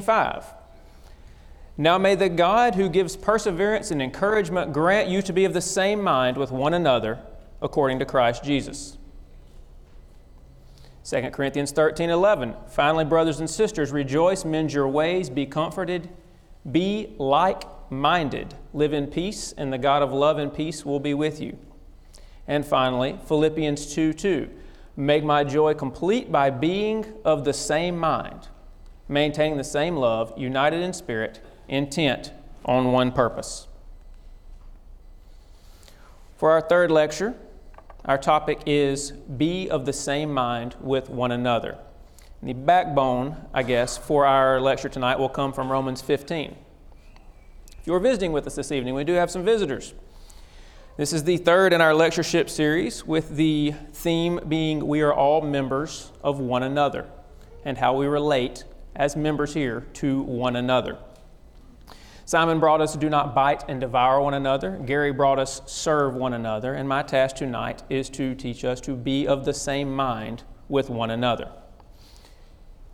5. Now may the God who gives perseverance and encouragement grant you to be of the same mind with one another according to Christ Jesus. 2 Corinthians 13 11. Finally, brothers and sisters, rejoice, mend your ways, be comforted, be like minded, live in peace, and the God of love and peace will be with you. And finally, Philippians 2 2. Make my joy complete by being of the same mind, maintaining the same love, united in spirit, intent on one purpose. For our third lecture, our topic is Be of the Same Mind with One Another. And the backbone, I guess, for our lecture tonight will come from Romans 15. If you're visiting with us this evening, we do have some visitors. This is the third in our lectureship series, with the theme being We are all members of one another and how we relate as members here to one another. Simon brought us do not bite and devour one another. Gary brought us serve one another. And my task tonight is to teach us to be of the same mind with one another.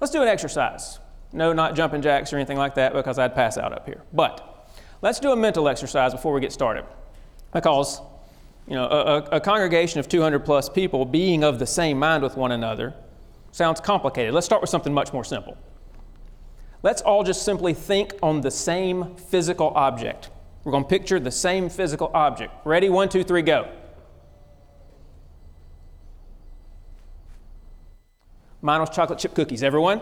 Let's do an exercise. No, not jumping jacks or anything like that because I'd pass out up here. But let's do a mental exercise before we get started. Because, you know, a, a congregation of 200 plus people being of the same mind with one another sounds complicated. Let's start with something much more simple. Let's all just simply think on the same physical object. We're going to picture the same physical object. Ready? One, two, three, go. Mine was chocolate chip cookies. Everyone?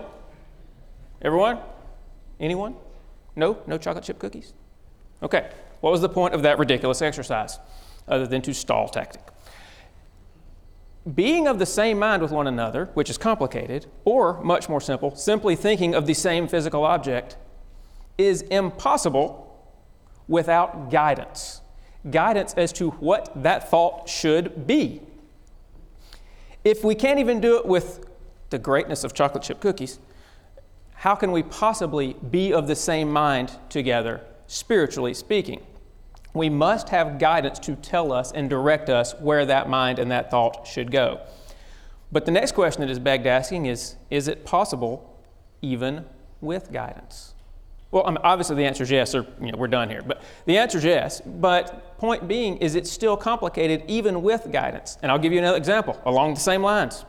Everyone? Anyone? No? No chocolate chip cookies? Okay. What was the point of that ridiculous exercise other than to stall tactic? Being of the same mind with one another, which is complicated, or much more simple, simply thinking of the same physical object, is impossible without guidance. Guidance as to what that thought should be. If we can't even do it with the greatness of chocolate chip cookies, how can we possibly be of the same mind together, spiritually speaking? We must have guidance to tell us and direct us where that mind and that thought should go. But the next question that is begged asking is Is it possible even with guidance? Well, I mean, obviously the answer is yes, or you know, we're done here. But the answer is yes. But point being, is it still complicated even with guidance? And I'll give you another example along the same lines.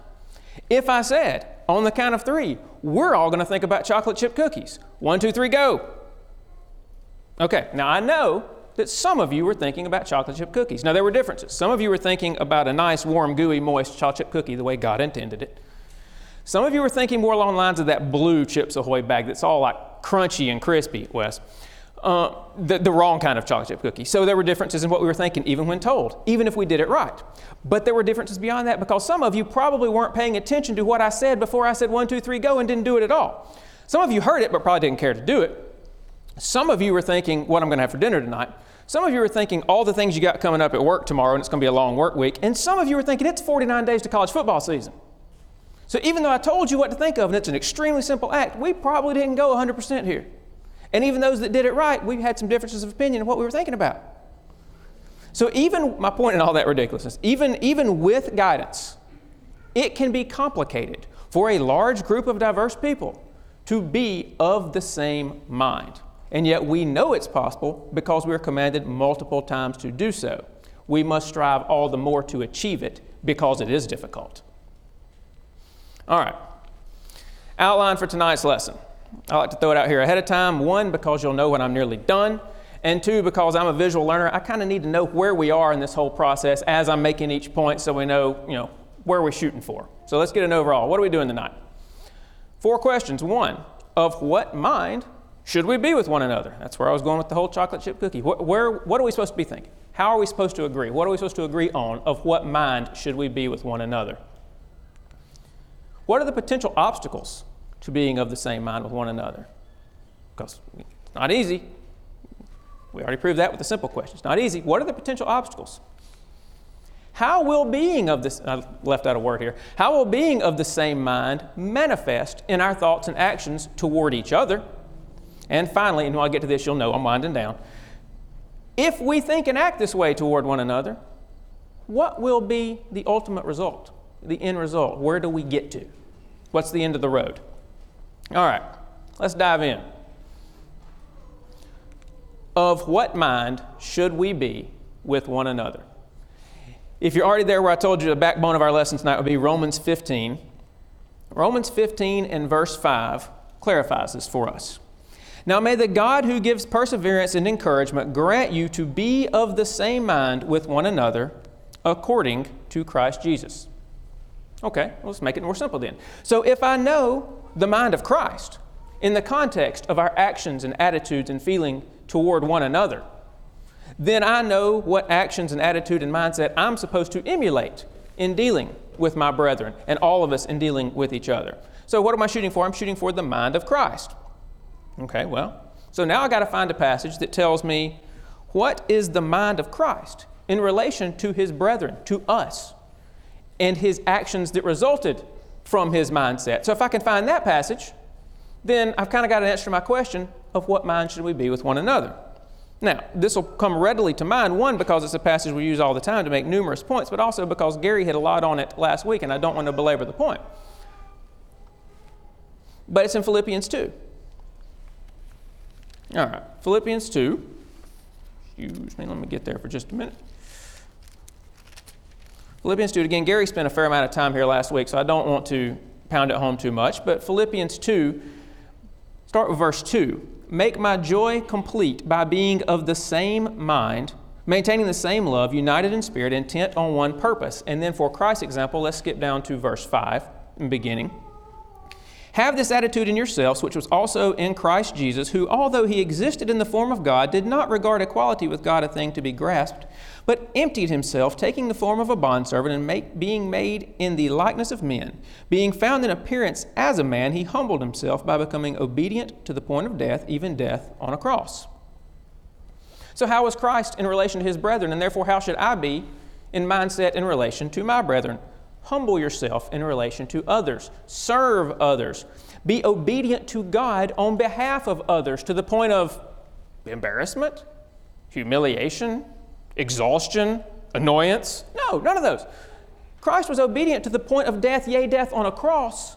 If I said, on the count of three, we're all going to think about chocolate chip cookies. One, two, three, go. Okay, now I know that some of you were thinking about chocolate chip cookies. Now, there were differences. Some of you were thinking about a nice, warm, gooey, moist chocolate chip cookie the way God intended it. Some of you were thinking more along the lines of that blue Chips Ahoy bag that's all like crunchy and crispy, Wes. Uh, the, the wrong kind of chocolate chip cookie. So there were differences in what we were thinking, even when told, even if we did it right. But there were differences beyond that because some of you probably weren't paying attention to what I said before I said one, two, three, go and didn't do it at all. Some of you heard it but probably didn't care to do it. Some of you were thinking, what I'm going to have for dinner tonight. Some of you are thinking all the things you got coming up at work tomorrow and it's going to be a long work week. And some of you are thinking it's 49 days to college football season. So even though I told you what to think of and it's an extremely simple act, we probably didn't go 100% here. And even those that did it right, we had some differences of opinion of what we were thinking about. So even my point in all that ridiculousness, even, even with guidance, it can be complicated for a large group of diverse people to be of the same mind. And yet we know it's possible because we are commanded multiple times to do so. We must strive all the more to achieve it because it is difficult. All right. Outline for tonight's lesson. I like to throw it out here ahead of time. One, because you'll know when I'm nearly done. And two, because I'm a visual learner, I kind of need to know where we are in this whole process as I'm making each point so we know, you know, where we're shooting for. So let's get an overall. What are we doing tonight? Four questions. One, of what mind should we be with one another? That's where I was going with the whole chocolate chip cookie. Where, where, what are we supposed to be thinking? How are we supposed to agree? What are we supposed to agree on? Of what mind should we be with one another? What are the potential obstacles to being of the same mind with one another? Because it's not easy. We already proved that with the simple question. It's not easy. What are the potential obstacles? How will being of this, I left out a word here, how will being of the same mind manifest in our thoughts and actions toward each other? And finally, and when I get to this, you'll know I'm winding down. If we think and act this way toward one another, what will be the ultimate result, the end result? Where do we get to? What's the end of the road? All right. Let's dive in. Of what mind should we be with one another? If you're already there where I told you the backbone of our lesson tonight would be Romans 15, Romans 15 and verse 5 clarifies this for us. Now may the God who gives perseverance and encouragement grant you to be of the same mind with one another according to Christ Jesus. Okay, well, let's make it more simple then. So if I know the mind of Christ in the context of our actions and attitudes and feeling toward one another, then I know what actions and attitude and mindset I'm supposed to emulate in dealing with my brethren and all of us in dealing with each other. So, what am I shooting for? I'm shooting for the mind of Christ. Okay, well, so now I got to find a passage that tells me what is the mind of Christ in relation to his brethren, to us, and his actions that resulted from his mindset. So, if I can find that passage, then I've kind of got an answer to my question of what mind should we be with one another. Now, this will come readily to mind, one, because it's a passage we use all the time to make numerous points, but also because Gary hit a lot on it last week, and I don't want to belabor the point. But it's in Philippians 2. All right, Philippians 2. Excuse me, let me get there for just a minute. Philippians 2, again, Gary spent a fair amount of time here last week, so I don't want to pound it home too much, but Philippians 2, start with verse 2. Make my joy complete by being of the same mind, maintaining the same love, united in spirit, intent on one purpose. And then for Christ's example, let's skip down to verse 5 in beginning. Have this attitude in yourselves, which was also in Christ Jesus, who, although he existed in the form of God, did not regard equality with God a thing to be grasped, but emptied himself, taking the form of a bondservant and make, being made in the likeness of men. Being found in appearance as a man, he humbled himself by becoming obedient to the point of death, even death on a cross. So, how was Christ in relation to his brethren, and therefore how should I be in mindset in relation to my brethren? Humble yourself in relation to others. Serve others. Be obedient to God on behalf of others to the point of embarrassment, humiliation, exhaustion, annoyance. No, none of those. Christ was obedient to the point of death, yea, death on a cross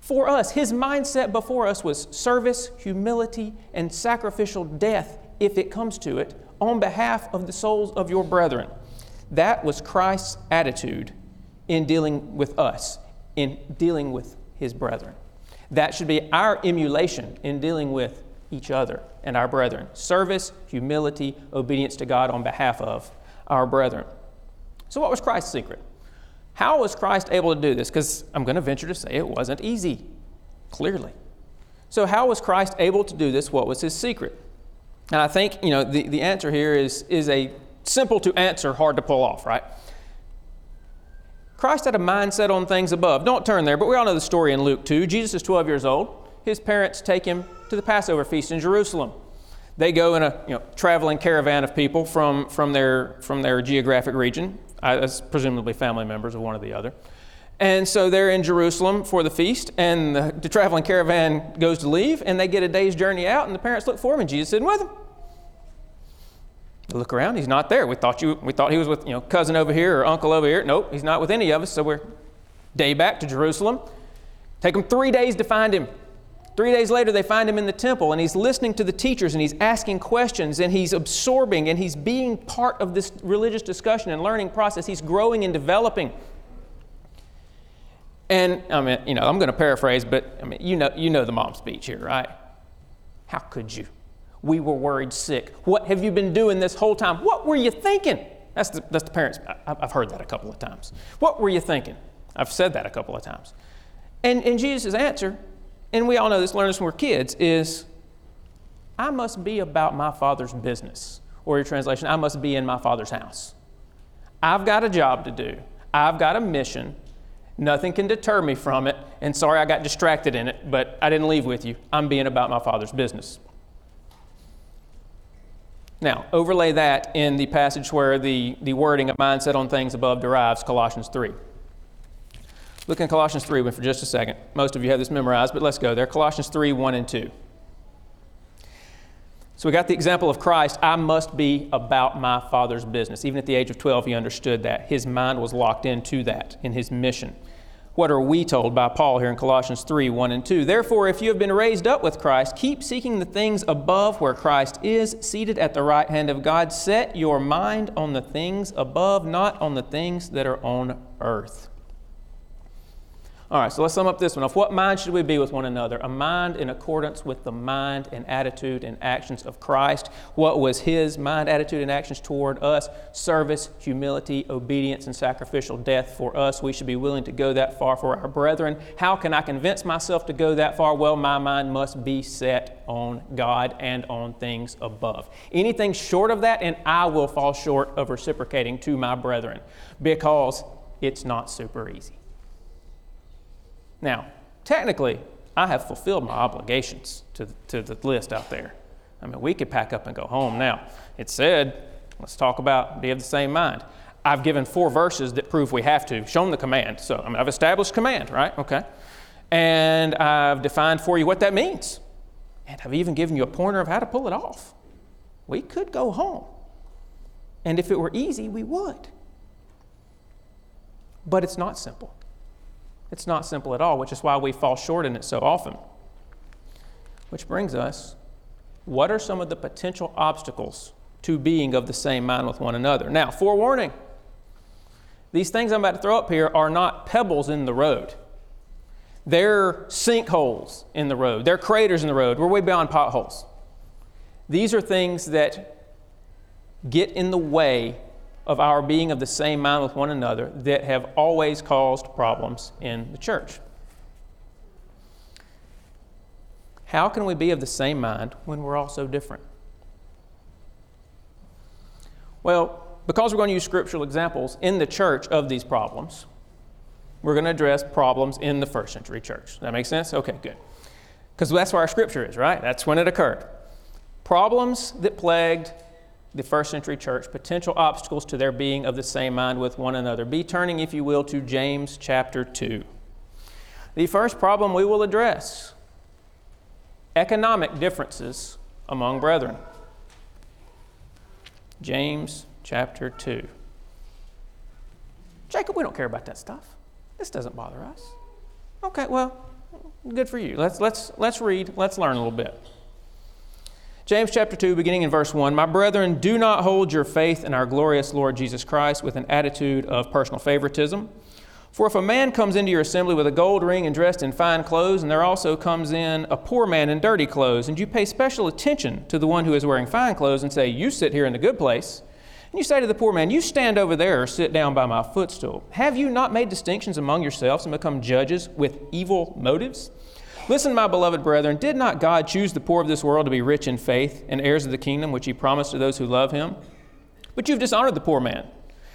for us. His mindset before us was service, humility, and sacrificial death, if it comes to it, on behalf of the souls of your brethren. That was Christ's attitude in dealing with us, in dealing with his brethren. That should be our emulation in dealing with each other and our brethren. Service, humility, obedience to God on behalf of our brethren. So, what was Christ's secret? How was Christ able to do this? Because I'm going to venture to say it wasn't easy, clearly. So, how was Christ able to do this? What was his secret? And I think, you know, the, the answer here is, is a simple to answer, hard to pull off, right? Christ had a mindset on things above. Don't turn there, but we all know the story in Luke 2. Jesus is 12 years old. His parents take him to the Passover feast in Jerusalem. They go in a you know, traveling caravan of people from, from, their, from their geographic region, as presumably family members of one or the other. And so they're in Jerusalem for the feast, and the, the traveling caravan goes to leave, and they get a day's journey out, and the parents look for him, and Jesus sitting with them. Look around, he's not there. We thought, you, we thought he was with you know, cousin over here or uncle over here. Nope, he's not with any of us. So we're day back to Jerusalem. Take them three days to find him. Three days later, they find him in the temple, and he's listening to the teachers, and he's asking questions, and he's absorbing, and he's being part of this religious discussion and learning process. He's growing and developing. And I mean, you know, I'm going to paraphrase, but I mean, you know, you know the mom speech here, right? How could you? We were worried sick. What have you been doing this whole time? What were you thinking? That's the, that's the parents. I, I've heard that a couple of times. What were you thinking? I've said that a couple of times. And, and Jesus' answer, and we all know this, learn this when we're kids, is I must be about my father's business. Or your translation, I must be in my father's house. I've got a job to do, I've got a mission. Nothing can deter me from it. And sorry I got distracted in it, but I didn't leave with you. I'm being about my father's business. Now, overlay that in the passage where the, the wording of mindset on things above derives, Colossians 3. Look in Colossians 3 for just a second. Most of you have this memorized, but let's go there. Colossians 3 1 and 2. So we got the example of Christ. I must be about my Father's business. Even at the age of 12, he understood that. His mind was locked into that, in his mission. What are we told by Paul here in Colossians 3 1 and 2? Therefore, if you have been raised up with Christ, keep seeking the things above where Christ is, seated at the right hand of God. Set your mind on the things above, not on the things that are on earth. All right, so let's sum up this one. Of what mind should we be with one another? A mind in accordance with the mind and attitude and actions of Christ. What was his mind, attitude, and actions toward us? Service, humility, obedience, and sacrificial death for us. We should be willing to go that far for our brethren. How can I convince myself to go that far? Well, my mind must be set on God and on things above. Anything short of that, and I will fall short of reciprocating to my brethren because it's not super easy. Now, technically, I have fulfilled my obligations to, to the list out there. I mean, we could pack up and go home now. It said, let's talk about be of the same mind. I've given four verses that prove we have to, shown the command. So I mean, I've established command, right? Okay. And I've defined for you what that means. And I've even given you a pointer of how to pull it off. We could go home. And if it were easy, we would. But it's not simple. It's not simple at all, which is why we fall short in it so often. Which brings us what are some of the potential obstacles to being of the same mind with one another? Now, forewarning these things I'm about to throw up here are not pebbles in the road. They're sinkholes in the road. They're craters in the road. We're way beyond potholes. These are things that get in the way of our being of the same mind with one another that have always caused problems in the church. How can we be of the same mind when we're all so different? Well, because we're going to use scriptural examples in the church of these problems, we're going to address problems in the first century church. That make sense? Okay, good. Because that's where our scripture is, right? That's when it occurred. Problems that plagued the first century church, potential obstacles to their being of the same mind with one another. Be turning, if you will, to James chapter 2. The first problem we will address economic differences among brethren. James chapter 2. Jacob, we don't care about that stuff. This doesn't bother us. Okay, well, good for you. Let's, let's, let's read, let's learn a little bit. James chapter 2, beginning in verse 1 My brethren, do not hold your faith in our glorious Lord Jesus Christ with an attitude of personal favoritism. For if a man comes into your assembly with a gold ring and dressed in fine clothes, and there also comes in a poor man in dirty clothes, and you pay special attention to the one who is wearing fine clothes and say, You sit here in the good place, and you say to the poor man, You stand over there or sit down by my footstool, have you not made distinctions among yourselves and become judges with evil motives? Listen, my beloved brethren, did not God choose the poor of this world to be rich in faith and heirs of the kingdom which he promised to those who love him? But you've dishonored the poor man.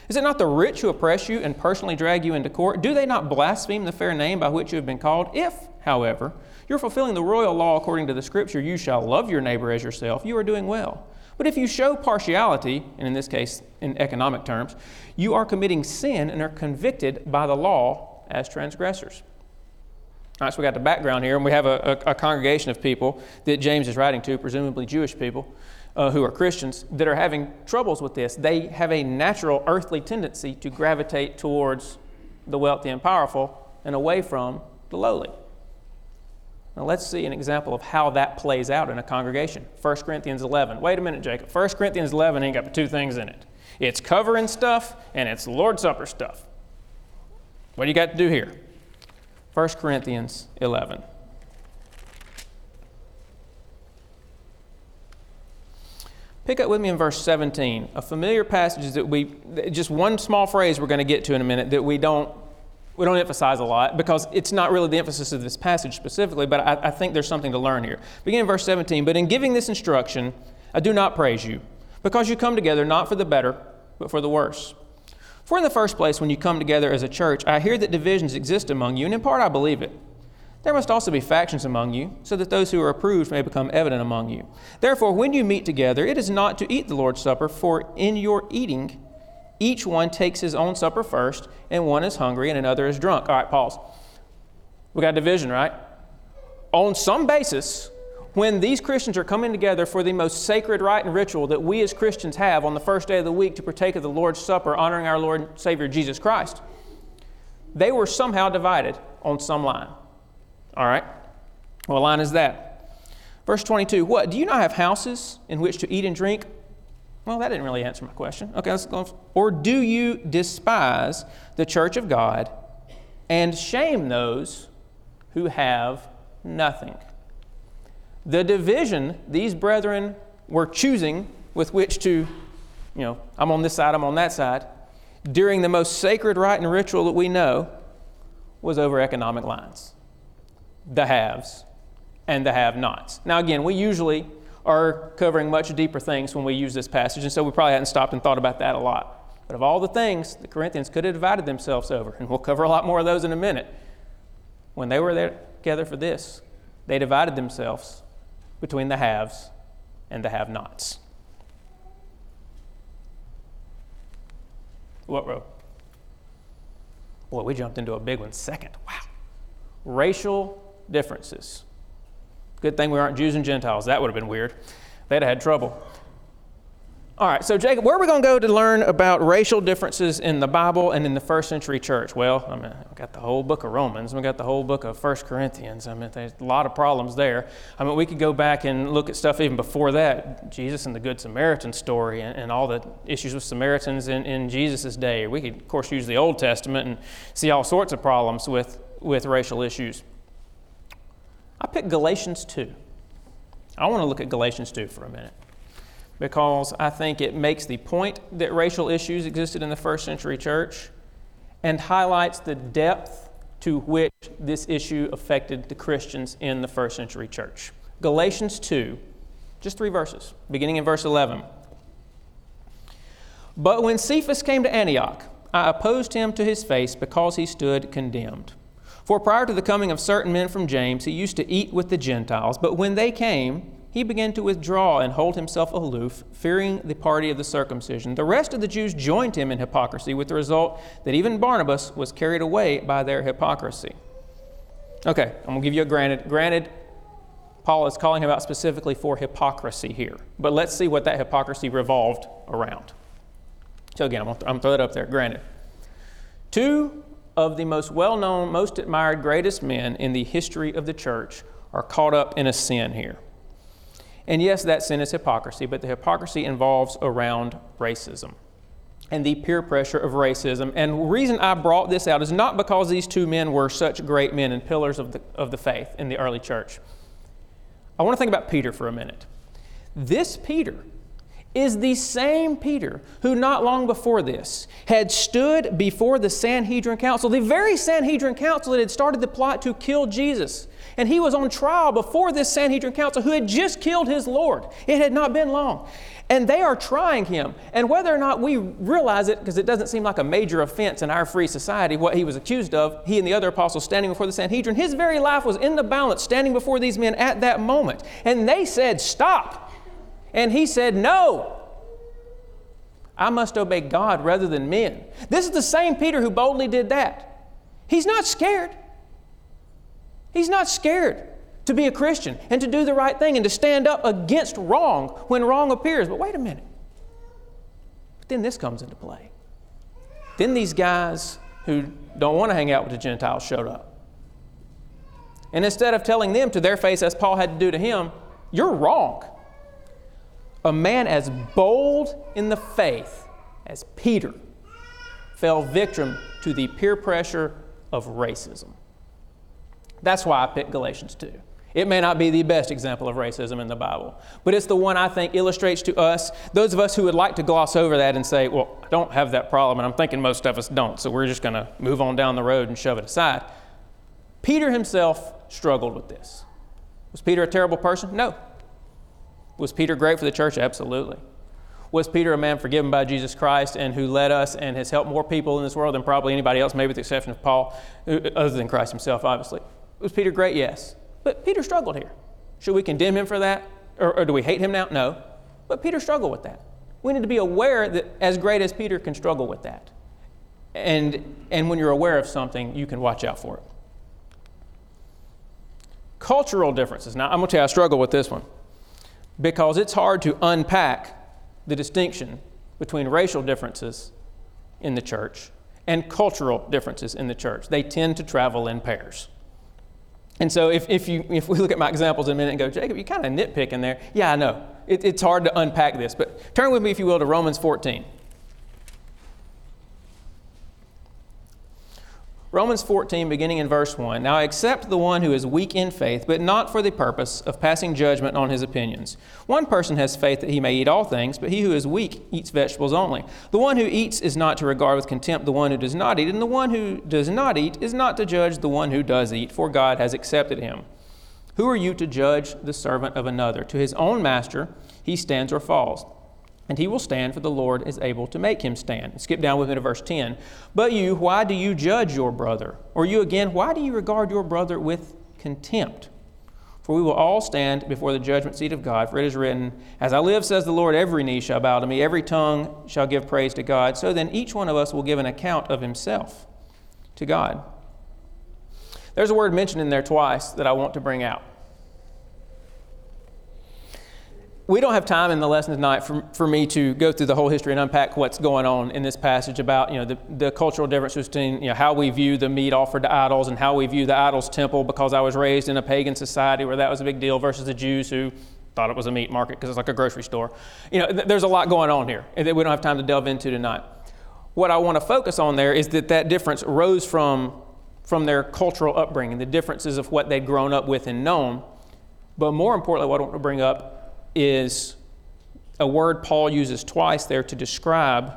Is it not the rich who oppress you and personally drag you into court? Do they not blaspheme the fair name by which you have been called? If, however, you're fulfilling the royal law according to the scripture, you shall love your neighbor as yourself, you are doing well. But if you show partiality, and in this case, in economic terms, you are committing sin and are convicted by the law as transgressors. All right, so we got the background here, and we have a, a, a congregation of people that James is writing to, presumably Jewish people uh, who are Christians, that are having troubles with this. They have a natural earthly tendency to gravitate towards the wealthy and powerful and away from the lowly. Now let's see an example of how that plays out in a congregation. 1 Corinthians 11. Wait a minute, Jacob. 1 Corinthians 11 ain't got the two things in it. It's covering stuff and it's Lord's Supper stuff. What do you got to do here? 1 Corinthians 11. Pick up with me in verse 17, a familiar passage that we, just one small phrase we're going to get to in a minute that we don't, we don't emphasize a lot because it's not really the emphasis of this passage specifically, but I, I think there's something to learn here. Begin in verse 17, but in giving this instruction, I do not praise you because you come together not for the better, but for the worse. For in the first place, when you come together as a church, I hear that divisions exist among you, and in part I believe it. There must also be factions among you, so that those who are approved may become evident among you. Therefore, when you meet together, it is not to eat the Lord's Supper, for in your eating, each one takes his own supper first, and one is hungry and another is drunk. All right, pause. We got division, right? On some basis, when these Christians are coming together for the most sacred rite and ritual that we as Christians have on the first day of the week to partake of the Lord's Supper, honoring our Lord and Savior Jesus Christ, They were somehow divided on some line. All right? What line is that? Verse 22 What? Do you not have houses in which to eat and drink? Well, that didn't really answer my question. Okay, let's go. Or do you despise the church of God and shame those who have nothing? The division these brethren were choosing with which to, you know, I'm on this side, I'm on that side, during the most sacred rite and ritual that we know was over economic lines the haves and the have nots. Now, again, we usually are covering much deeper things when we use this passage, and so we probably hadn't stopped and thought about that a lot. But of all the things the Corinthians could have divided themselves over, and we'll cover a lot more of those in a minute, when they were there together for this, they divided themselves between the haves and the have nots. What row? Boy, we jumped into a big one second. Wow. Racial differences. Good thing we aren't Jews and Gentiles. That would have been weird. They'd have had trouble. All right, so Jacob, where are we going to go to learn about racial differences in the Bible and in the first century church? Well, I mean, we got the whole book of Romans, we got the whole book of First Corinthians. I mean, there's a lot of problems there. I mean, we could go back and look at stuff even before that, Jesus and the Good Samaritan story and, and all the issues with Samaritans in, in Jesus' day. We could, of course, use the Old Testament and see all sorts of problems with, with racial issues. I picked Galatians 2. I want to look at Galatians 2 for a minute because I think it makes the point that racial issues existed in the first century church and highlights the depth to which this issue affected the Christians in the first century church. Galatians 2, just three verses, beginning in verse 11. But when Cephas came to Antioch, I opposed him to his face because he stood condemned. For prior to the coming of certain men from James, he used to eat with the Gentiles, but when they came, he began to withdraw and hold himself aloof, fearing the party of the circumcision. The rest of the Jews joined him in hypocrisy, with the result that even Barnabas was carried away by their hypocrisy. Okay, I'm going to give you a granted. Granted, Paul is calling him out specifically for hypocrisy here. But let's see what that hypocrisy revolved around. So, again, I'm going to throw that up there. Granted. Two of the most well known, most admired, greatest men in the history of the church are caught up in a sin here. And yes, that sin is hypocrisy, but the hypocrisy involves around racism and the peer pressure of racism. And the reason I brought this out is not because these two men were such great men and pillars of the, of the faith in the early church. I want to think about Peter for a minute. This Peter is the same Peter who, not long before this, had stood before the Sanhedrin Council, the very Sanhedrin Council that had started the plot to kill Jesus. And he was on trial before this Sanhedrin Council who had just killed his Lord. It had not been long. And they are trying him. And whether or not we realize it, because it doesn't seem like a major offense in our free society, what he was accused of, he and the other apostles standing before the Sanhedrin, his very life was in the balance, standing before these men at that moment. And they said, Stop. And he said, No. I must obey God rather than men. This is the same Peter who boldly did that. He's not scared. He's not scared to be a Christian and to do the right thing and to stand up against wrong when wrong appears. But wait a minute. But then this comes into play. Then these guys who don't want to hang out with the Gentiles showed up. And instead of telling them to their face, as Paul had to do to him, you're wrong a man as bold in the faith as Peter fell victim to the peer pressure of racism. That's why I picked Galatians 2. It may not be the best example of racism in the Bible, but it's the one I think illustrates to us, those of us who would like to gloss over that and say, well, I don't have that problem, and I'm thinking most of us don't, so we're just going to move on down the road and shove it aside. Peter himself struggled with this. Was Peter a terrible person? No. Was Peter great for the church? Absolutely. Was Peter a man forgiven by Jesus Christ and who led us and has helped more people in this world than probably anybody else, maybe with the exception of Paul, uh, other than Christ himself, obviously? Was Peter great? Yes. But Peter struggled here. Should we condemn him for that? Or, or do we hate him now? No. But Peter struggled with that. We need to be aware that as great as Peter can struggle with that. And, and when you're aware of something, you can watch out for it. Cultural differences. Now, I'm going to tell you, I struggle with this one because it's hard to unpack the distinction between racial differences in the church and cultural differences in the church. They tend to travel in pairs. And so if, if, you, if we look at my examples in a minute and go, Jacob, you're kind of nitpicking there. Yeah, I know. It, it's hard to unpack this. But turn with me, if you will, to Romans 14. Romans 14, beginning in verse 1. Now accept the one who is weak in faith, but not for the purpose of passing judgment on his opinions. One person has faith that he may eat all things, but he who is weak eats vegetables only. The one who eats is not to regard with contempt the one who does not eat, and the one who does not eat is not to judge the one who does eat, for God has accepted him. Who are you to judge the servant of another? To his own master he stands or falls and he will stand, for the Lord is able to make him stand. Skip down with me to verse 10. But you, why do you judge your brother? Or you again, why do you regard your brother with contempt? For we will all stand before the judgment seat of God, for it is written, As I live, says the Lord, every knee shall bow to me, every tongue shall give praise to God. So then each one of us will give an account of himself to God. There's a word mentioned in there twice that I want to bring out. We don't have time in the lesson tonight for, for me to go through the whole history and unpack what's going on in this passage about you know the, the cultural differences between you know how we view the meat offered to idols and how we view the idol's temple because I was raised in a pagan society where that was a big deal versus the Jews who thought it was a meat market because it's like a grocery store. You know, th- there's a lot going on here that we don't have time to delve into tonight. What I want to focus on there is that that difference rose from from their cultural upbringing, the differences of what they'd grown up with and known. But more importantly, what I want to bring up is a word Paul uses twice there to describe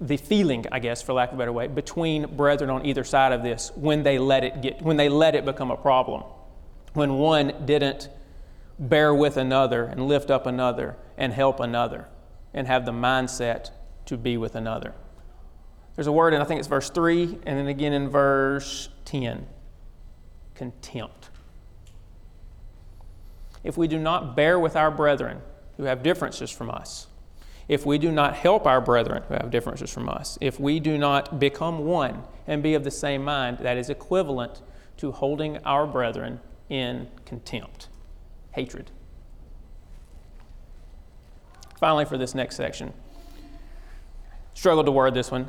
the feeling, I guess, for lack of a better way, between brethren on either side of this when they let it get when they let it become a problem. When one didn't bear with another and lift up another and help another and have the mindset to be with another. There's a word, and I think it's verse 3, and then again in verse 10 contempt if we do not bear with our brethren who have differences from us, if we do not help our brethren who have differences from us, if we do not become one and be of the same mind, that is equivalent to holding our brethren in contempt, hatred. Finally, for this next section, struggled to word this one,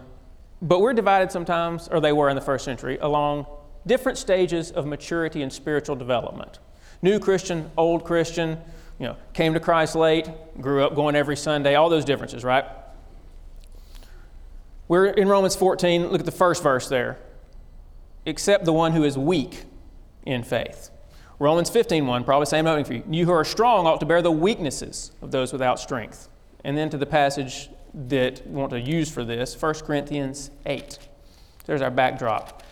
but we're divided sometimes, or they were in the first century, along different stages of maturity and spiritual development new Christian, old Christian, you know, came to Christ late, grew up going every Sunday, all those differences, right? We're in Romans 14, look at the first verse there. Except the one who is weak in faith. Romans 15, 1, probably same opening for you. You who are strong ought to bear the weaknesses of those without strength. And then to the passage that we want to use for this, 1 Corinthians 8. There's our backdrop.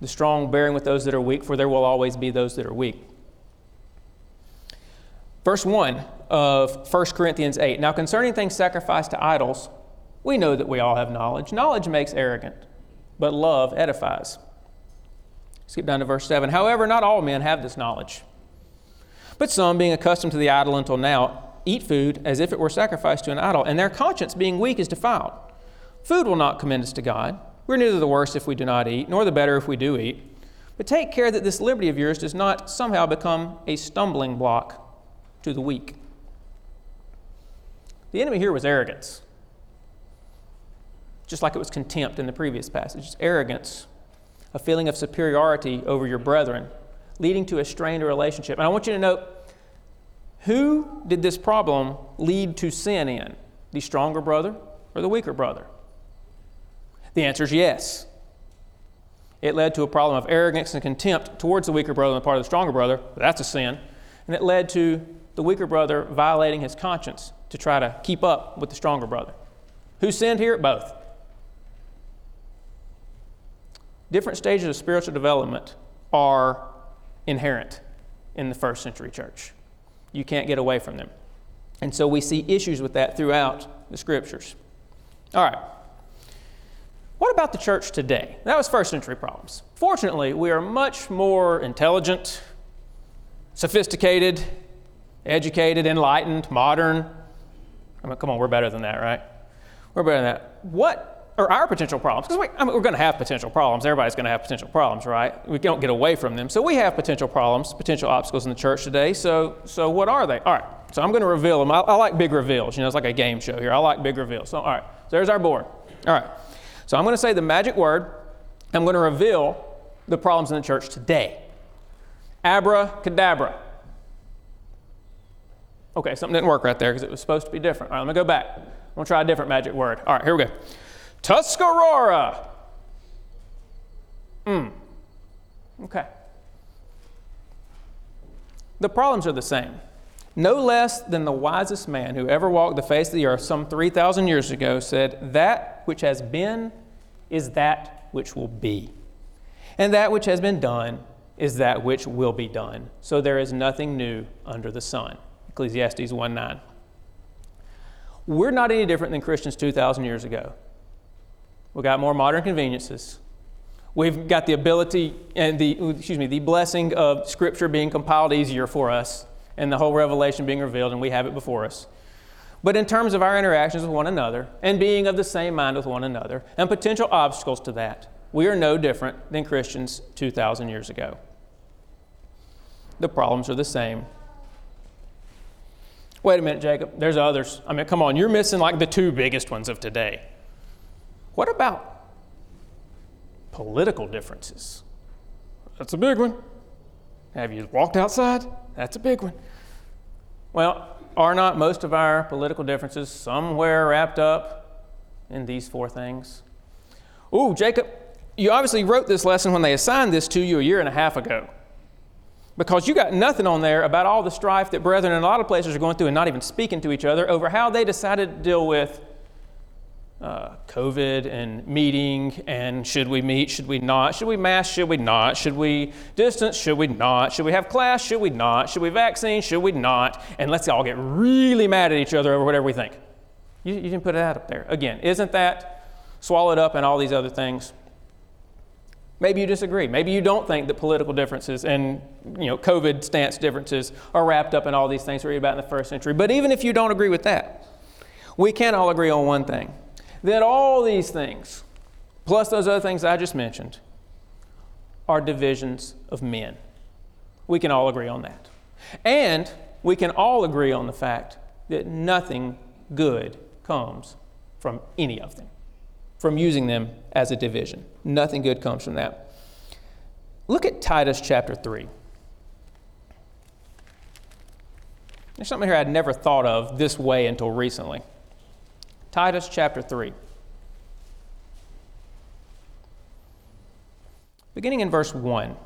The strong bearing with those that are weak, for there will always be those that are weak. Verse 1 of 1 Corinthians 8. Now, concerning things sacrificed to idols, we know that we all have knowledge. Knowledge makes arrogant, but love edifies. Skip down to verse 7. However, not all men have this knowledge. But some, being accustomed to the idol until now, eat food as if it were sacrificed to an idol, and their conscience, being weak, is defiled. Food will not commend us to God. We're neither the worse if we do not eat, nor the better if we do eat. But take care that this liberty of yours does not somehow become a stumbling block to the weak. The enemy here was arrogance, just like it was contempt in the previous passage. It's arrogance, a feeling of superiority over your brethren, leading to a strained relationship. And I want you to note who did this problem lead to sin in? The stronger brother or the weaker brother? The answer is yes. It led to a problem of arrogance and contempt towards the weaker brother on the part of the stronger brother. That's a sin. And it led to the weaker brother violating his conscience to try to keep up with the stronger brother. Who sinned here? Both. Different stages of spiritual development are inherent in the first century church. You can't get away from them. And so we see issues with that throughout the scriptures. All right. What about the church today? That was first century problems. Fortunately, we are much more intelligent, sophisticated, educated, enlightened, modern. I mean, come on, we're better than that, right? We're better than that. What are our potential problems? Because we, I mean, we're going to have potential problems. Everybody's going to have potential problems, right? We don't get away from them. So we have potential problems, potential obstacles in the church today. So, so what are they? All right. So I'm going to reveal them. I, I like big reveals. You know, it's like a game show here. I like big reveals. So, all right. So there's our board. All right. So I'm going to say the magic word. I'm going to reveal the problems in the church today. Abracadabra. Okay, something didn't work right there because it was supposed to be different. All right, let me go back. I'm going to try a different magic word. All right, here we go. Tuscarora. Hmm. Okay. The problems are the same. No less than the wisest man who ever walked the face of the earth some 3,000 years ago said, That which has been is that which will be. And that which has been done is that which will be done. So there is nothing new under the sun. Ecclesiastes 1 9. We're not any different than Christians 2,000 years ago. We've got more modern conveniences. We've got the ability and the, excuse me, the blessing of Scripture being compiled easier for us and the whole revelation being revealed, and we have it before us. But in terms of our interactions with one another and being of the same mind with one another and potential obstacles to that, we are no different than Christians 2,000 years ago. The problems are the same. Wait a minute, Jacob, there's others. I mean, come on, you're missing like the two biggest ones of today. What about political differences? That's a big one. Have you walked outside? That's a big one. Well, are not most of our political differences somewhere wrapped up in these four things? Ooh, Jacob, you obviously wrote this lesson when they assigned this to you a year and a half ago. Because you got nothing on there about all the strife that brethren in a lot of places are going through and not even speaking to each other over how they decided to deal with uh, COVID and meeting and should we meet, should we not, should we mask, should we not, should we distance, should we not, should we have class, should we not, should we vaccine, should we not, and let's all get really mad at each other over whatever we think. You, you didn't put out up there. Again, isn't that swallowed up in all these other things? Maybe you disagree. Maybe you don't think that political differences and you know COVID stance differences are wrapped up in all these things we read about in the first century. But even if you don't agree with that, we can all agree on one thing that all these things, plus those other things I just mentioned, are divisions of men. We can all agree on that. And we can all agree on the fact that nothing good comes from any of them, from using them as a division. Nothing good comes from that. Look at Titus chapter 3. There's something here I'd never thought of this way until recently. Titus chapter 3. Beginning in verse 1.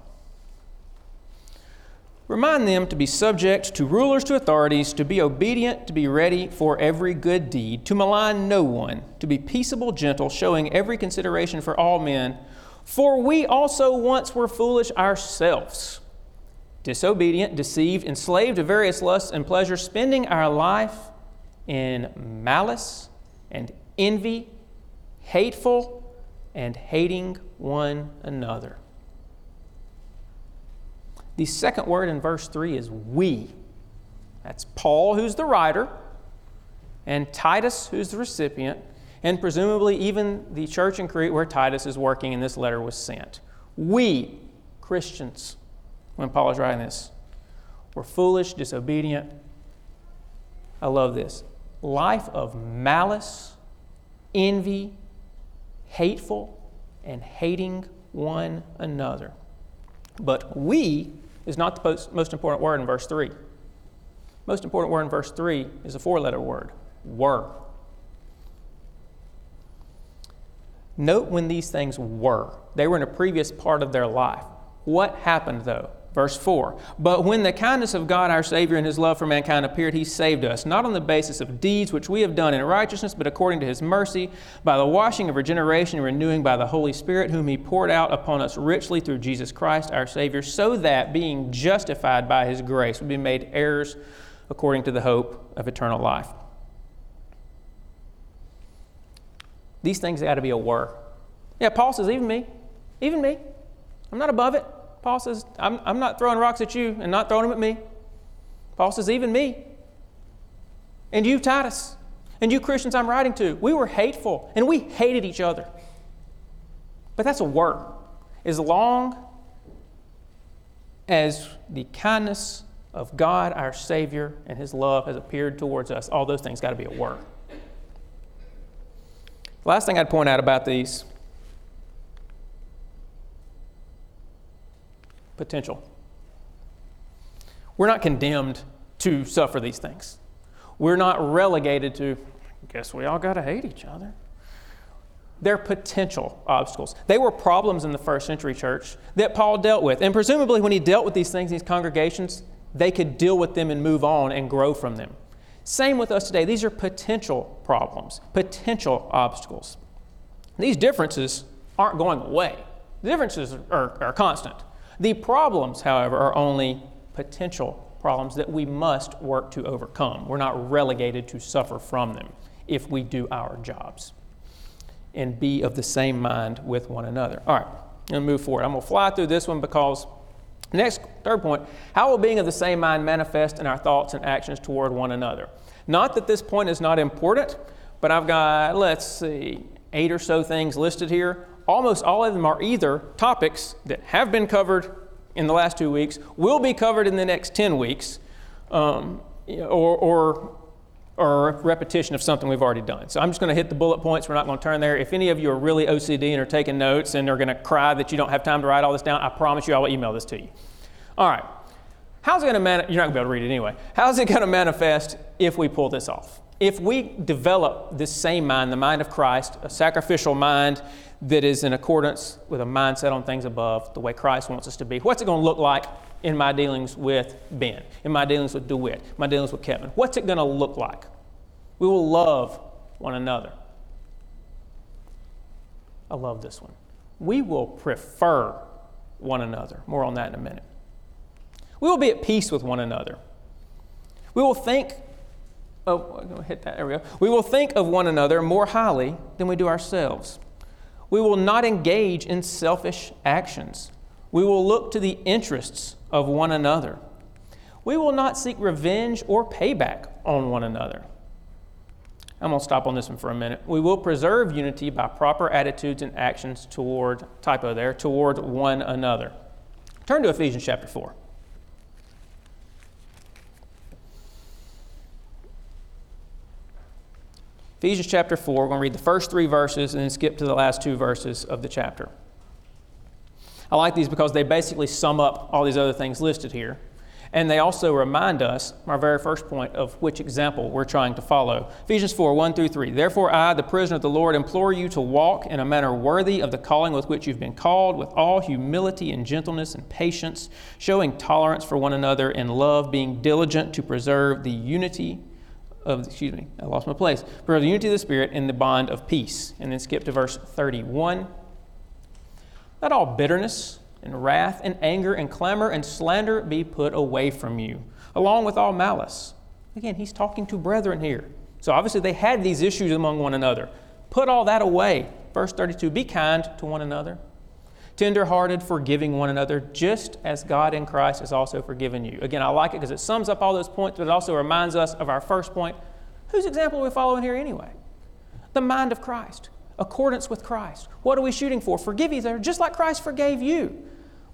Remind them to be subject to rulers, to authorities, to be obedient, to be ready for every good deed, to malign no one, to be peaceable, gentle, showing every consideration for all men. For we also once were foolish ourselves, disobedient, deceived, enslaved to various lusts and pleasures, spending our life in malice and envy, hateful, and hating one another. The second word in verse 3 is we. That's Paul, who's the writer, and Titus, who's the recipient, and presumably even the church in Crete where Titus is working and this letter was sent. We, Christians, when Paul is writing this, were foolish, disobedient. I love this life of malice, envy, hateful, and hating one another. But we is not the most important word in verse 3. Most important word in verse 3 is a four letter word were. Note when these things were. They were in a previous part of their life. What happened though? Verse 4 But when the kindness of God our Savior and his love for mankind appeared, he saved us, not on the basis of deeds which we have done in righteousness, but according to his mercy, by the washing of regeneration and renewing by the Holy Spirit, whom he poured out upon us richly through Jesus Christ our Savior, so that, being justified by his grace, we be made heirs according to the hope of eternal life. These things got to be a were. Yeah, Paul says, even me, even me. I'm not above it. Paul says, I'm, I'm not throwing rocks at you and not throwing them at me. Paul says, even me. And you, Titus. And you, Christians, I'm writing to. We were hateful and we hated each other. But that's a word. As long as the kindness of God, our Savior, and His love has appeared towards us, all those things got to be a word. Last thing I'd point out about these potential. We're not condemned to suffer these things. We're not relegated to, guess we all got to hate each other. They're potential obstacles. They were problems in the first century church that Paul dealt with. And presumably, when he dealt with these things, these congregations, they could deal with them and move on and grow from them. Same with us today. These are potential problems, potential obstacles. These differences aren't going away, the differences are, are constant. The problems, however, are only potential problems that we must work to overcome. We're not relegated to suffer from them if we do our jobs and be of the same mind with one another. All right, I'm going to move forward. I'm going to fly through this one because next, third point, how will being of the same mind manifest in our thoughts and actions toward one another? Not that this point is not important, but I've got, let's see, eight or so things listed here. Almost all of them are either topics that have been covered in the last two weeks, will be covered in the next 10 weeks, um, or, or, or repetition of something we've already done. So I'm just going to hit the bullet points. We're not going to turn there. If any of you are really OCD and are taking notes and are going to cry that you don't have time to write all this down, I promise you I will email this to you. All right. How's it going to manifest? You're not going to be able to read it anyway. How's it going to manifest if we pull this off? If we develop this same mind, the mind of Christ, a sacrificial mind that is in accordance with a mindset on things above, the way Christ wants us to be. What's it going to look like in my dealings with Ben, in my dealings with DeWitt, my dealings with Kevin? What's it going to look like? We will love one another. I love this one. We will prefer one another. More on that in a minute. We will be at peace with one another. We will think oh, I'm going to hit that. We will think of one another more highly than we do ourselves. We will not engage in selfish actions. We will look to the interests of one another. We will not seek revenge or payback on one another. I'm going to stop on this one for a minute. We will preserve unity by proper attitudes and actions toward, typo there, toward one another. Turn to Ephesians chapter 4. Ephesians chapter 4, we're going to read the first three verses and then skip to the last two verses of the chapter. I like these because they basically sum up all these other things listed here. And they also remind us, our very first point, of which example we're trying to follow. Ephesians 4 1 through 3. Therefore, I, the prisoner of the Lord, implore you to walk in a manner worthy of the calling with which you've been called, with all humility and gentleness and patience, showing tolerance for one another in love, being diligent to preserve the unity of, excuse me, I lost my place. For the unity of the Spirit in the bond of peace. And then skip to verse 31. Let all bitterness and wrath and anger and clamor and slander be put away from you, along with all malice. Again, he's talking to brethren here. So obviously they had these issues among one another. Put all that away. Verse 32 Be kind to one another tenderhearted, forgiving one another, just as God in Christ has also forgiven you. Again, I like it because it sums up all those points, but it also reminds us of our first point. Whose example are we following here anyway? The mind of Christ, accordance with Christ. What are we shooting for? Forgive each other, just like Christ forgave you.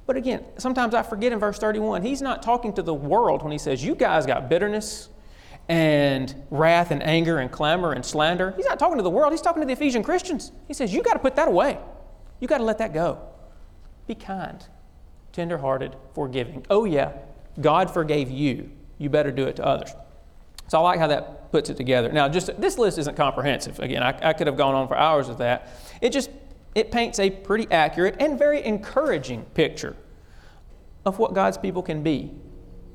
But again, sometimes I forget in verse 31, he's not talking to the world when he says, You guys got bitterness and wrath and anger and clamor and slander. He's not talking to the world, he's talking to the Ephesian Christians. He says, You got to put that away. You got to let that go. Be kind, tenderhearted, forgiving. Oh, yeah, God forgave you. You better do it to others. So I like how that puts it together. Now, just this list isn't comprehensive. Again, I, I could have gone on for hours with that. It just it paints a pretty accurate and very encouraging picture of what God's people can be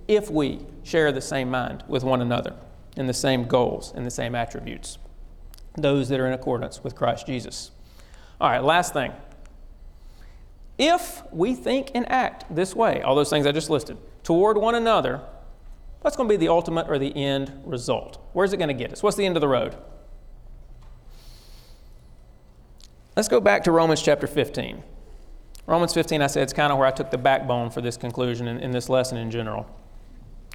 if we share the same mind with one another and the same goals and the same attributes, those that are in accordance with Christ Jesus. All right, last thing if we think and act this way, all those things I just listed, toward one another, what's going to be the ultimate or the end result? Where's it going to get us? What's the end of the road? Let's go back to Romans chapter 15. Romans 15, I said, it's kind of where I took the backbone for this conclusion in, in this lesson in general.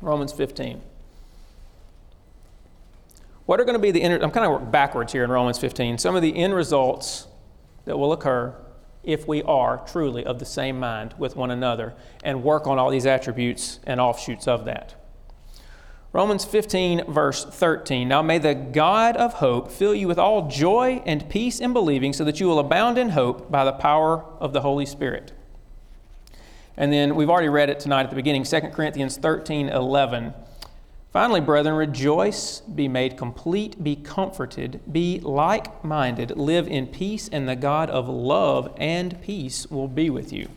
Romans 15. What are going to be the end? I'm kind of working backwards here in Romans 15. Some of the end results that will occur if we are truly of the same mind with one another and work on all these attributes and offshoots of that. Romans 15, verse 13. Now may the God of hope fill you with all joy and peace in believing, so that you will abound in hope by the power of the Holy Spirit. And then we've already read it tonight at the beginning, 2 Corinthians 13, 11. Finally, brethren, rejoice, be made complete, be comforted, be like minded, live in peace, and the God of love and peace will be with you.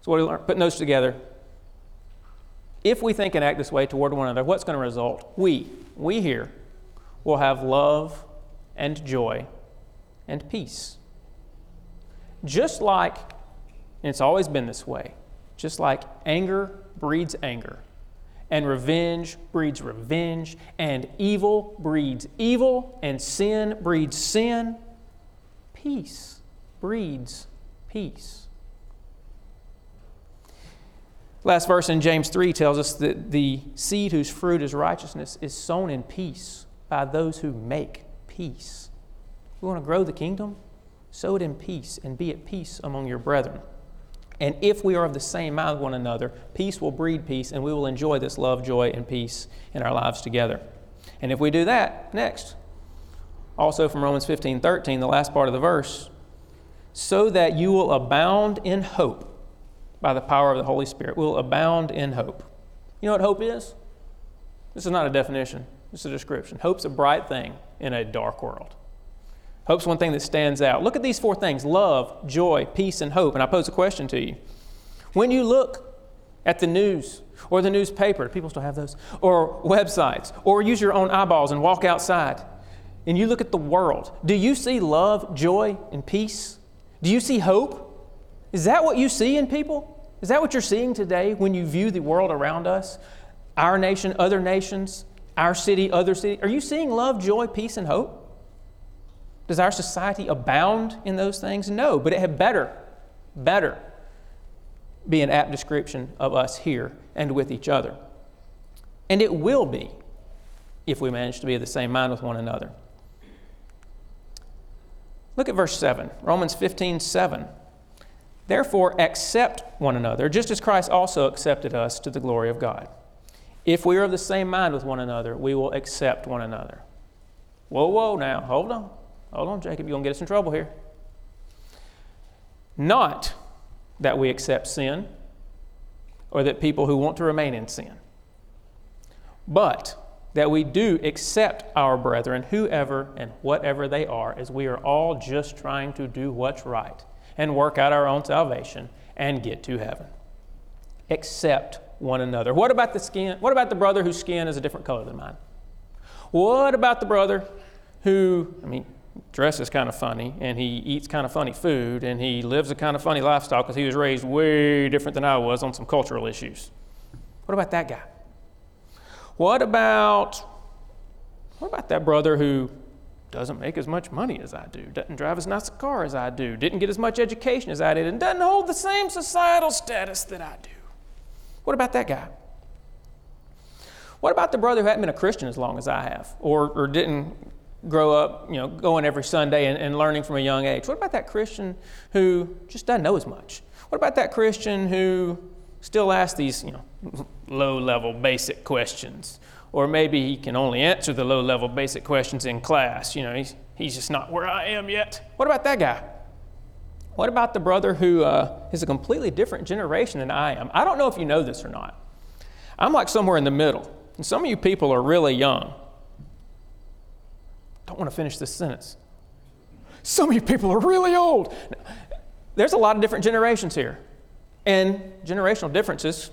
So, what are we learn? Putting those together, if we think and act this way toward one another, what's going to result? We, we here, will have love and joy and peace. Just like, and it's always been this way, just like anger breeds anger, and revenge breeds revenge, and evil breeds evil, and sin breeds sin, peace breeds peace. Last verse in James 3 tells us that the seed whose fruit is righteousness is sown in peace by those who make peace. We want to grow the kingdom? Sow it in peace and be at peace among your brethren. And if we are of the same mind with one another, peace will breed peace, and we will enjoy this love, joy, and peace in our lives together. And if we do that, next, also from Romans 15 13, the last part of the verse, so that you will abound in hope by the power of the Holy Spirit, will abound in hope. You know what hope is? This is not a definition, this is a description. Hope's a bright thing in a dark world. Hope's one thing that stands out. Look at these four things love, joy, peace, and hope. And I pose a question to you. When you look at the news or the newspaper, people still have those, or websites, or use your own eyeballs and walk outside, and you look at the world, do you see love, joy, and peace? Do you see hope? Is that what you see in people? Is that what you're seeing today when you view the world around us? Our nation, other nations, our city, other city? Are you seeing love, joy, peace, and hope? Does our society abound in those things? No, but it had better, better be an apt description of us here and with each other. And it will be if we manage to be of the same mind with one another. Look at verse 7, Romans 15 7. Therefore, accept one another, just as Christ also accepted us to the glory of God. If we are of the same mind with one another, we will accept one another. Whoa, whoa, now, hold on. Hold on, Jacob, you're going to get us in trouble here. Not that we accept sin or that people who want to remain in sin, but that we do accept our brethren, whoever and whatever they are, as we are all just trying to do what's right and work out our own salvation and get to heaven. Accept one another. What about the skin? What about the brother whose skin is a different color than mine? What about the brother who, I mean, dresses kind of funny and he eats kind of funny food and he lives a kind of funny lifestyle because he was raised way different than I was on some cultural issues? What about that guy? What about what about that brother who doesn't make as much money as I do, doesn't drive as nice a car as I do, didn't get as much education as I did, and doesn't hold the same societal status that I do. What about that guy? What about the brother who hadn't been a Christian as long as I have, or, or didn't grow up, you know, going every Sunday and, and learning from a young age? What about that Christian who just doesn't know as much? What about that Christian who still asks these, you know, low level basic questions? or maybe he can only answer the low level basic questions in class. You know, he's, he's just not where I am yet. What about that guy? What about the brother who uh, is a completely different generation than I am? I don't know if you know this or not. I'm like somewhere in the middle, and some of you people are really young. Don't want to finish this sentence. Some of you people are really old. There's a lot of different generations here, and generational differences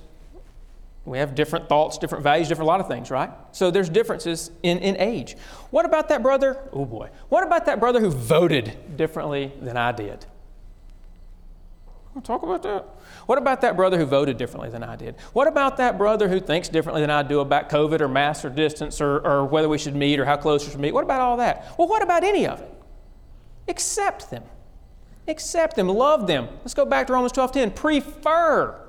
we have different thoughts, different values, different lot of things, right? So there's differences in, in age. What about that brother? Oh boy. What about that brother who voted differently than I did? We'll talk about that. What about that brother who voted differently than I did? What about that brother who thinks differently than I do about COVID or mass or distance or, or whether we should meet or how close we should meet? What about all that? Well, what about any of it? Accept them. Accept them. Love them. Let's go back to Romans 12 10. Prefer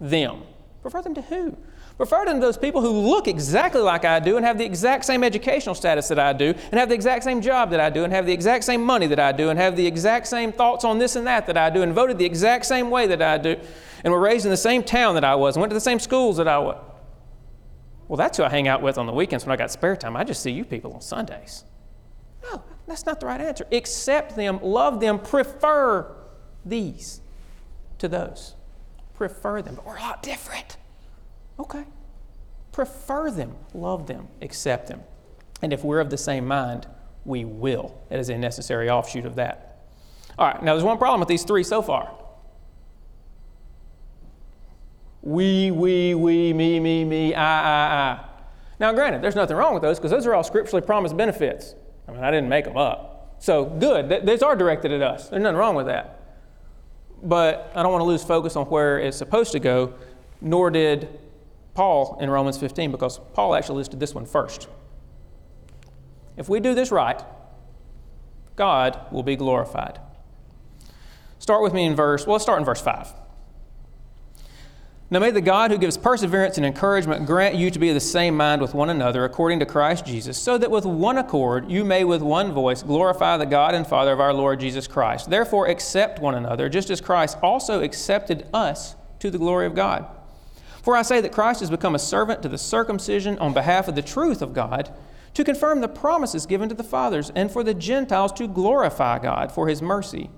them. Prefer them to who? Prefer them to those people who look exactly like I do and have the exact same educational status that I do and have the exact same job that I do and have the exact same money that I do and have the exact same thoughts on this and that that I do and voted the exact same way that I do and were raised in the same town that I was and went to the same schools that I was. well, that's who I hang out with on the weekends when I got spare time. I just see you people on Sundays. No, that's not the right answer. Accept them, love them, prefer these to those. Prefer them. But we're a lot different. Okay. Prefer them, love them, accept them. And if we're of the same mind, we will. It is a necessary offshoot of that. All right, now there's one problem with these three so far. We, we, we, me, me, me, I, I, I. Now, granted, there's nothing wrong with those because those are all scripturally promised benefits. I mean, I didn't make them up. So, good. These are directed at us. There's nothing wrong with that. But I don't want to lose focus on where it's supposed to go, nor did Paul in Romans 15, because Paul actually listed this one first. If we do this right, God will be glorified. Start with me in verse, well, let's start in verse 5. Now may the God who gives perseverance and encouragement grant you to be of the same mind with one another according to Christ Jesus, so that with one accord you may with one voice glorify the God and Father of our Lord Jesus Christ. Therefore accept one another, just as Christ also accepted us to the glory of God. For I say that Christ has become a servant to the circumcision on behalf of the truth of God, to confirm the promises given to the fathers, and for the Gentiles to glorify God for his mercy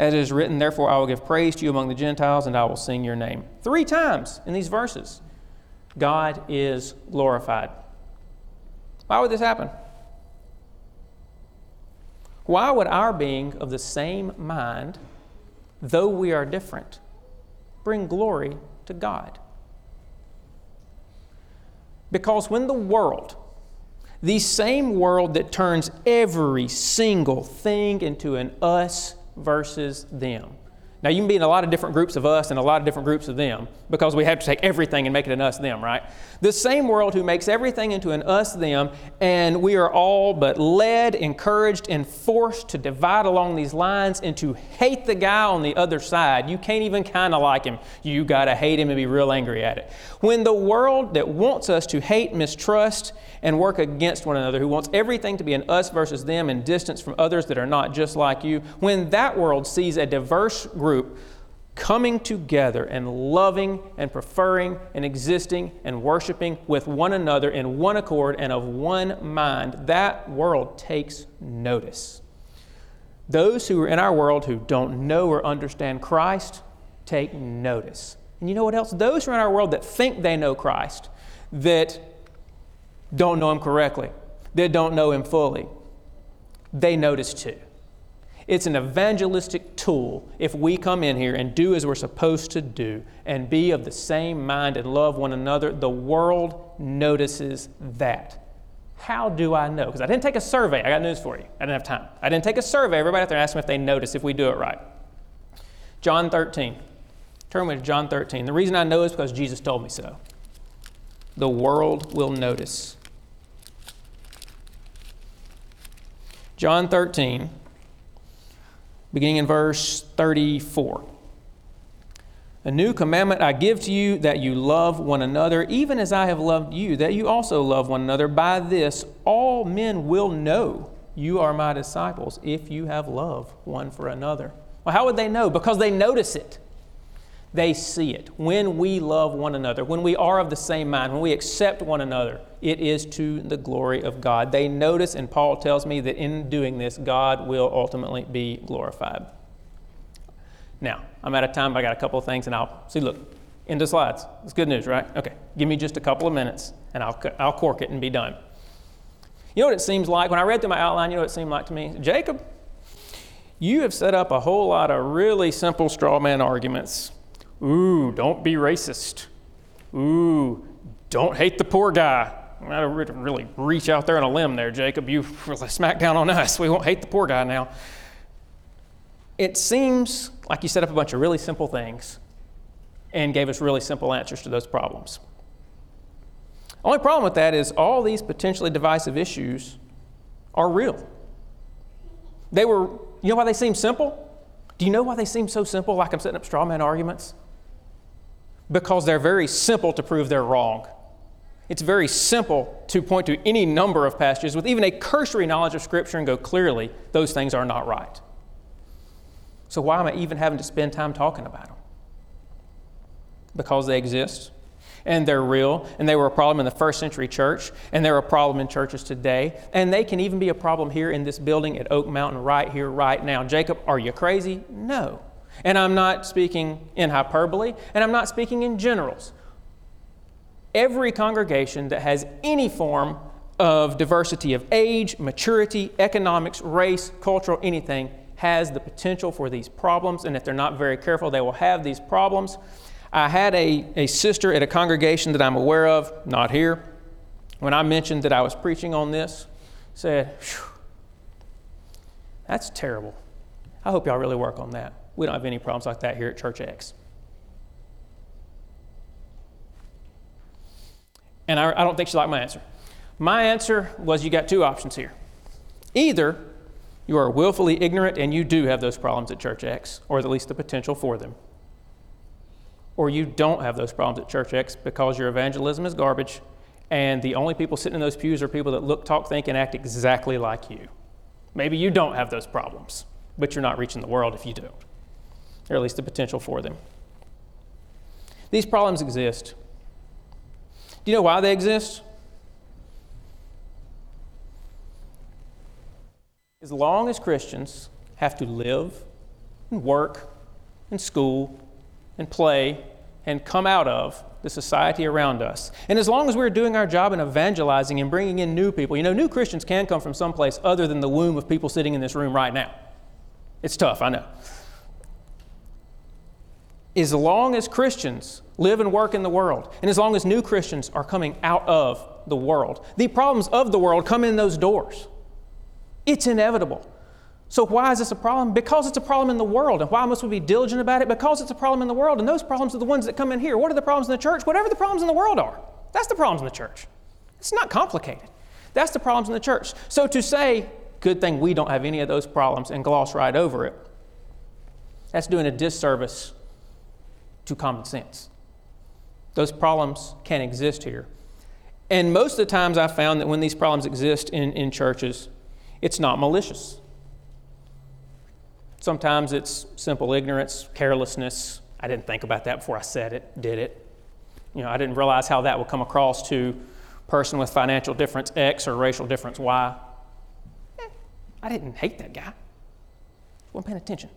as it is written, Therefore I will give praise to you among the Gentiles, and I will sing your name. Three times in these verses, God is glorified. Why would this happen? Why would our being of the same mind, though we are different, bring glory to God? Because when the world, the same world that turns every single thing into an us versus them. Now, you can be in a lot of different groups of us and a lot of different groups of them because we have to take everything and make it an us them, right? The same world who makes everything into an us them, and we are all but led, encouraged, and forced to divide along these lines and to hate the guy on the other side. You can't even kind of like him. You got to hate him and be real angry at it. When the world that wants us to hate, mistrust, and work against one another, who wants everything to be an us versus them and distance from others that are not just like you, when that world sees a diverse group coming together and loving and preferring and existing and worshiping with one another in one accord and of one mind, that world takes notice. Those who are in our world who don't know or understand Christ take notice. And you know what else? Those who are in our world that think they know Christ, that don't know Him correctly, that don't know Him fully, they notice too. It's an evangelistic tool if we come in here and do as we're supposed to do and be of the same mind and love one another. The world notices that. How do I know? Because I didn't take a survey. I got news for you. I didn't have time. I didn't take a survey. Everybody out there asked them if they notice if we do it right. John 13. Turn with John 13. The reason I know is because Jesus told me so. The world will notice. John 13, beginning in verse 34. A new commandment I give to you that you love one another, even as I have loved you, that you also love one another. By this, all men will know you are my disciples if you have love one for another. Well, how would they know? Because they notice it they see it. When we love one another, when we are of the same mind, when we accept one another, it is to the glory of God. They notice, and Paul tells me that in doing this, God will ultimately be glorified. Now, I'm out of time, but I got a couple of things, and I'll see. Look, into slides. It's good news, right? Okay, give me just a couple of minutes, and I'll, I'll cork it and be done. You know what it seems like? When I read through my outline, you know what it seemed like to me? Jacob, you have set up a whole lot of really simple straw man arguments Ooh, don't be racist. Ooh, don't hate the poor guy. I didn't really reach out there on a limb there, Jacob. You really smack down on us. We won't hate the poor guy now. It seems like you set up a bunch of really simple things and gave us really simple answers to those problems. Only problem with that is all these potentially divisive issues are real. They were, you know why they seem simple? Do you know why they seem so simple, like I'm setting up straw man arguments? because they're very simple to prove they're wrong. It's very simple to point to any number of passages with even a cursory knowledge of Scripture and go clearly, those things are not right. So, why am I even having to spend time talking about them? Because they exist. and they're real, and they were a problem in the first century church, and they're a problem in churches today, and they can even be a problem here in this building at Oak Mountain right here, right now. Jacob, are you crazy? No. And I'm not speaking in hyperbole, and I'm not speaking in generals. Every congregation that has any form of diversity of age, maturity, economics, race, cultural, anything has the potential for these problems, and if they're not very careful, they will have these problems. I had a, a sister at a congregation that I'm aware of, not here, when I mentioned that I was preaching on this, said, That's terrible. I hope y'all really work on that. We don't have any problems like that here at Church X. And I, I don't think she liked my answer. My answer was you got two options here. Either you are willfully ignorant and you do have those problems at Church X, or at least the potential for them. Or you don't have those problems at Church X because your evangelism is garbage and the only people sitting in those pews are people that look, talk, think, and act exactly like you. Maybe you don't have those problems, but you're not reaching the world if you do, or at least the potential for them. These problems exist. You know why they exist? As long as Christians have to live and work and school and play and come out of the society around us. And as long as we're doing our job in evangelizing and bringing in new people, you know, new Christians can come from someplace other than the womb of people sitting in this room right now. It's tough, I know. As long as Christians live and work in the world, and as long as new Christians are coming out of the world, the problems of the world come in those doors. It's inevitable. So, why is this a problem? Because it's a problem in the world. And why must we be diligent about it? Because it's a problem in the world. And those problems are the ones that come in here. What are the problems in the church? Whatever the problems in the world are. That's the problems in the church. It's not complicated. That's the problems in the church. So, to say, good thing we don't have any of those problems and gloss right over it, that's doing a disservice to common sense. Those problems can exist here. And most of the times I've found that when these problems exist in, in churches, it's not malicious. Sometimes it's simple ignorance, carelessness. I didn't think about that before I said it, did it. You know, I didn't realize how that would come across to person with financial difference X or racial difference Y. Eh, I didn't hate that guy. I wasn't paying attention.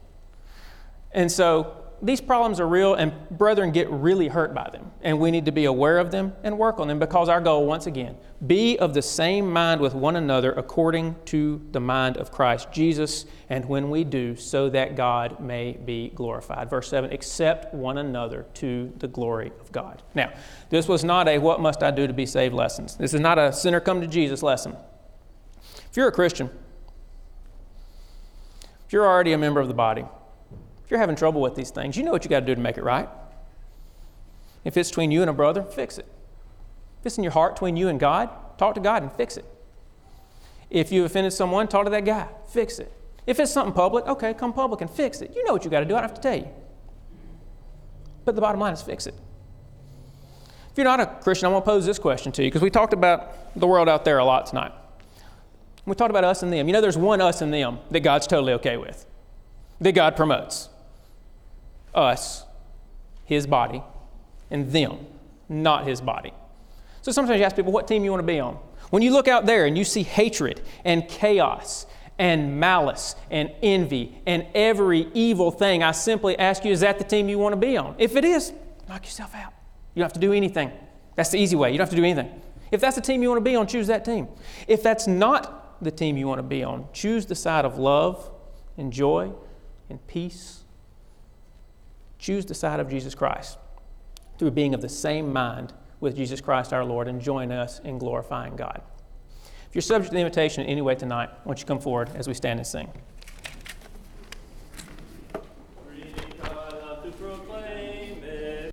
And so these problems are real, and brethren get really hurt by them. And we need to be aware of them and work on them because our goal, once again, be of the same mind with one another according to the mind of Christ Jesus, and when we do, so that God may be glorified. Verse 7 accept one another to the glory of God. Now, this was not a what must I do to be saved lessons. This is not a sinner come to Jesus lesson. If you're a Christian, if you're already a member of the body, you're having trouble with these things, you know what you got to do to make it right. If it's between you and a brother, fix it. If it's in your heart between you and God, talk to God and fix it. If you offended someone, talk to that guy, fix it. If it's something public, okay, come public and fix it. You know what you got to do, I don't have to tell you. But the bottom line is fix it. If you're not a Christian, I want to pose this question to you because we talked about the world out there a lot tonight. We talked about us and them. You know, there's one us and them that God's totally okay with, that God promotes us, his body, and them, not his body. So sometimes you ask people, what team you want to be on? When you look out there and you see hatred and chaos and malice and envy and every evil thing, I simply ask you, is that the team you want to be on? If it is, knock yourself out. You don't have to do anything. That's the easy way. You don't have to do anything. If that's the team you want to be on, choose that team. If that's not the team you want to be on, choose the side of love and joy and peace choose the side of Jesus Christ through being of the same mind with Jesus Christ our Lord and join us in glorifying God. If you're subject to the invitation in any way tonight, why don't you come forward as we stand and sing?